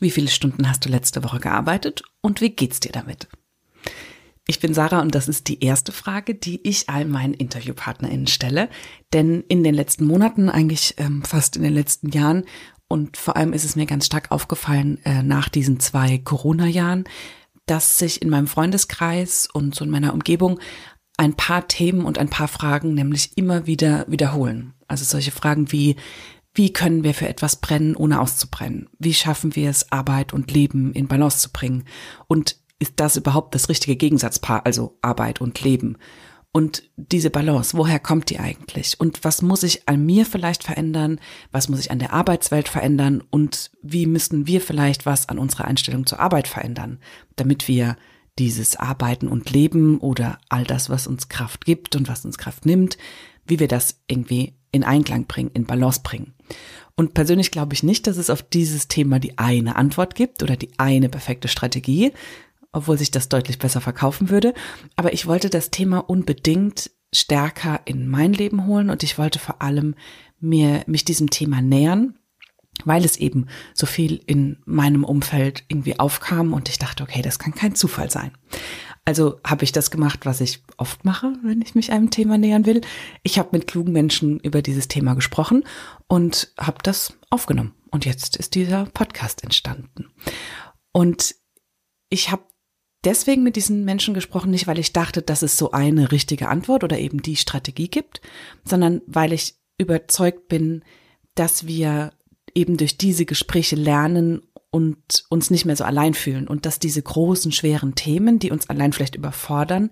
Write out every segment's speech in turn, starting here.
Wie viele Stunden hast du letzte Woche gearbeitet und wie geht's dir damit? Ich bin Sarah und das ist die erste Frage, die ich all meinen InterviewpartnerInnen stelle. Denn in den letzten Monaten, eigentlich ähm, fast in den letzten Jahren und vor allem ist es mir ganz stark aufgefallen äh, nach diesen zwei Corona-Jahren, dass sich in meinem Freundeskreis und so in meiner Umgebung ein paar Themen und ein paar Fragen nämlich immer wieder wiederholen. Also solche Fragen wie, wie können wir für etwas brennen, ohne auszubrennen? Wie schaffen wir es, Arbeit und Leben in Balance zu bringen? Und ist das überhaupt das richtige Gegensatzpaar, also Arbeit und Leben? Und diese Balance, woher kommt die eigentlich? Und was muss ich an mir vielleicht verändern? Was muss ich an der Arbeitswelt verändern? Und wie müssen wir vielleicht was an unserer Einstellung zur Arbeit verändern, damit wir dieses Arbeiten und Leben oder all das, was uns Kraft gibt und was uns Kraft nimmt, wie wir das irgendwie in Einklang bringen, in Balance bringen. Und persönlich glaube ich nicht, dass es auf dieses Thema die eine Antwort gibt oder die eine perfekte Strategie, obwohl sich das deutlich besser verkaufen würde. Aber ich wollte das Thema unbedingt stärker in mein Leben holen und ich wollte vor allem mir, mich diesem Thema nähern, weil es eben so viel in meinem Umfeld irgendwie aufkam und ich dachte, okay, das kann kein Zufall sein. Also habe ich das gemacht, was ich oft mache, wenn ich mich einem Thema nähern will. Ich habe mit klugen Menschen über dieses Thema gesprochen und habe das aufgenommen. Und jetzt ist dieser Podcast entstanden. Und ich habe deswegen mit diesen Menschen gesprochen, nicht weil ich dachte, dass es so eine richtige Antwort oder eben die Strategie gibt, sondern weil ich überzeugt bin, dass wir eben durch diese Gespräche lernen und uns nicht mehr so allein fühlen und dass diese großen, schweren Themen, die uns allein vielleicht überfordern,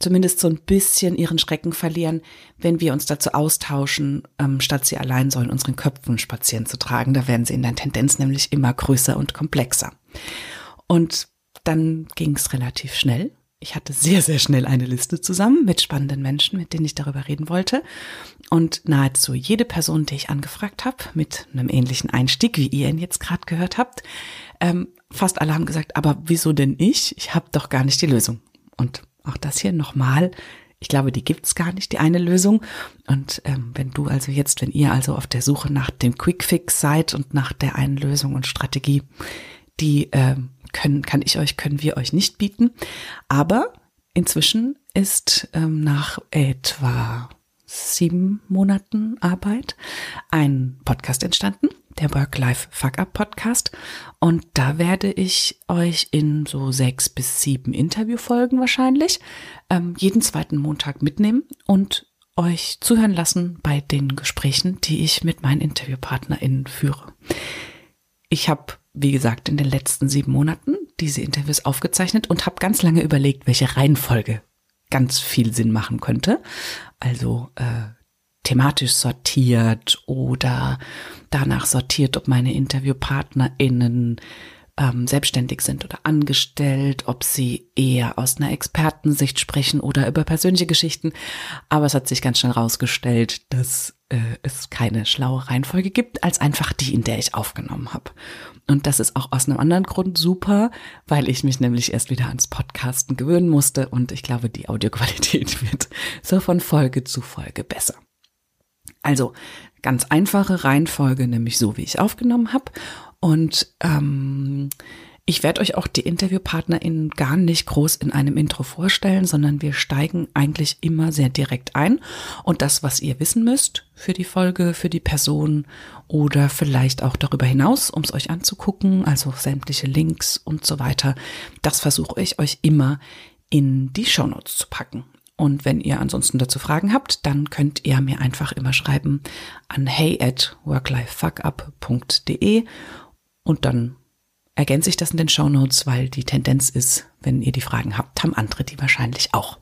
zumindest so ein bisschen ihren Schrecken verlieren, wenn wir uns dazu austauschen, ähm, statt sie allein so in unseren Köpfen spazieren zu tragen. Da werden sie in der Tendenz nämlich immer größer und komplexer. Und dann ging es relativ schnell. Ich hatte sehr, sehr schnell eine Liste zusammen mit spannenden Menschen, mit denen ich darüber reden wollte. Und nahezu jede Person, die ich angefragt habe, mit einem ähnlichen Einstieg, wie ihr ihn jetzt gerade gehört habt, ähm, fast alle haben gesagt, aber wieso denn ich? Ich habe doch gar nicht die Lösung. Und auch das hier nochmal, ich glaube, die gibt's gar nicht, die eine Lösung. Und ähm, wenn du also jetzt, wenn ihr also auf der Suche nach dem Quickfix seid und nach der einen Lösung und Strategie, die ähm, können, kann ich euch, können wir euch nicht bieten. Aber inzwischen ist ähm, nach etwa sieben Monaten Arbeit ein Podcast entstanden, der Work-Life-Fuck-Up-Podcast. Und da werde ich euch in so sechs bis sieben Interviewfolgen wahrscheinlich ähm, jeden zweiten Montag mitnehmen und euch zuhören lassen bei den Gesprächen, die ich mit meinen InterviewpartnerInnen führe. Ich habe wie gesagt, in den letzten sieben Monaten diese Interviews aufgezeichnet und habe ganz lange überlegt, welche Reihenfolge ganz viel Sinn machen könnte. Also äh, thematisch sortiert oder danach sortiert, ob meine InterviewpartnerInnen ähm, selbstständig sind oder angestellt, ob sie eher aus einer Expertensicht sprechen oder über persönliche Geschichten. Aber es hat sich ganz schnell rausgestellt, dass es keine schlaue Reihenfolge gibt, als einfach die, in der ich aufgenommen habe. Und das ist auch aus einem anderen Grund super, weil ich mich nämlich erst wieder ans Podcasten gewöhnen musste und ich glaube, die Audioqualität wird so von Folge zu Folge besser. Also ganz einfache Reihenfolge, nämlich so, wie ich aufgenommen habe. Und ähm, ich werde euch auch die InterviewpartnerInnen gar nicht groß in einem Intro vorstellen, sondern wir steigen eigentlich immer sehr direkt ein. Und das, was ihr wissen müsst für die Folge, für die Person oder vielleicht auch darüber hinaus, um es euch anzugucken, also sämtliche Links und so weiter, das versuche ich euch immer in die Shownotes zu packen. Und wenn ihr ansonsten dazu Fragen habt, dann könnt ihr mir einfach immer schreiben an hey at worklifefuckup.de und dann ergänze ich das in den Show Notes, weil die Tendenz ist, wenn ihr die Fragen habt, haben andere die wahrscheinlich auch.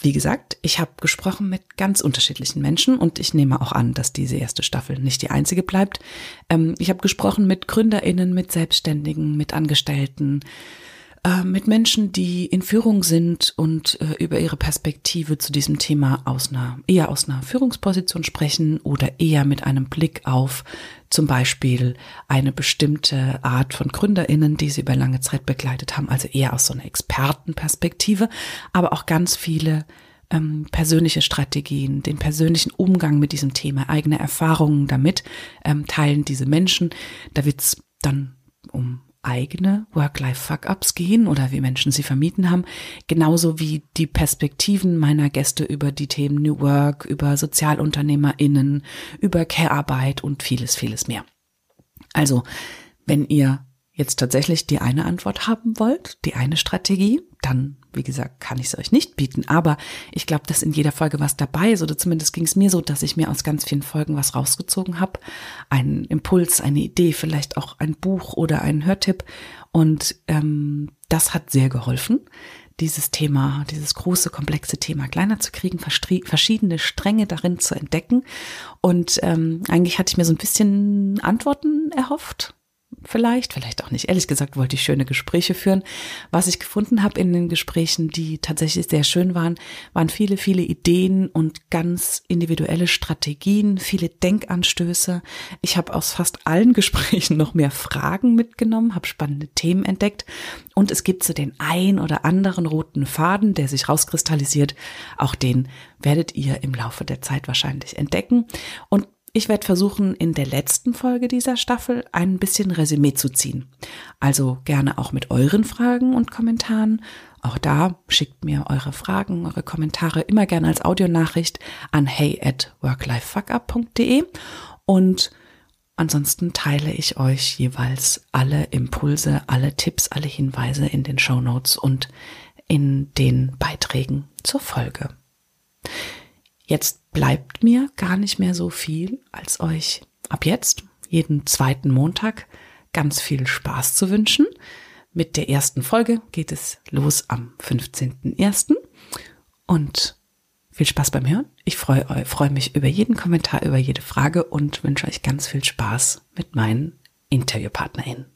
Wie gesagt, ich habe gesprochen mit ganz unterschiedlichen Menschen und ich nehme auch an, dass diese erste Staffel nicht die einzige bleibt. Ähm, ich habe gesprochen mit Gründerinnen, mit Selbstständigen, mit Angestellten, äh, mit Menschen, die in Führung sind und äh, über ihre Perspektive zu diesem Thema aus einer, eher aus einer Führungsposition sprechen oder eher mit einem Blick auf zum Beispiel eine bestimmte Art von GründerInnen, die sie über lange Zeit begleitet haben, also eher aus so einer Expertenperspektive, aber auch ganz viele ähm, persönliche Strategien, den persönlichen Umgang mit diesem Thema, eigene Erfahrungen damit ähm, teilen diese Menschen. Da wird's dann um eigene Work-Life-Fuck-Ups gehen oder wie Menschen sie vermieden haben, genauso wie die Perspektiven meiner Gäste über die Themen New Work, über SozialunternehmerInnen, über Care-Arbeit und vieles, vieles mehr. Also, wenn ihr jetzt tatsächlich die eine Antwort haben wollt, die eine Strategie, dann, wie gesagt, kann ich es euch nicht bieten. Aber ich glaube, dass in jeder Folge was dabei ist, oder zumindest ging es mir so, dass ich mir aus ganz vielen Folgen was rausgezogen habe. Einen Impuls, eine Idee, vielleicht auch ein Buch oder einen Hörtipp. Und ähm, das hat sehr geholfen dieses Thema, dieses große, komplexe Thema kleiner zu kriegen, verschiedene Stränge darin zu entdecken. Und ähm, eigentlich hatte ich mir so ein bisschen Antworten erhofft vielleicht, vielleicht auch nicht. Ehrlich gesagt wollte ich schöne Gespräche führen. Was ich gefunden habe in den Gesprächen, die tatsächlich sehr schön waren, waren viele, viele Ideen und ganz individuelle Strategien, viele Denkanstöße. Ich habe aus fast allen Gesprächen noch mehr Fragen mitgenommen, habe spannende Themen entdeckt und es gibt so den ein oder anderen roten Faden, der sich rauskristallisiert. Auch den werdet ihr im Laufe der Zeit wahrscheinlich entdecken. Und ich werde versuchen, in der letzten Folge dieser Staffel ein bisschen Resümee zu ziehen. Also gerne auch mit euren Fragen und Kommentaren. Auch da schickt mir eure Fragen, eure Kommentare immer gerne als Audionachricht an hey at worklifefuckup.de und ansonsten teile ich euch jeweils alle Impulse, alle Tipps, alle Hinweise in den Show Notes und in den Beiträgen zur Folge. Jetzt bleibt mir gar nicht mehr so viel, als euch ab jetzt jeden zweiten Montag ganz viel Spaß zu wünschen. Mit der ersten Folge geht es los am 15.01. Und viel Spaß beim Hören. Ich freue, freue mich über jeden Kommentar, über jede Frage und wünsche euch ganz viel Spaß mit meinen InterviewpartnerInnen.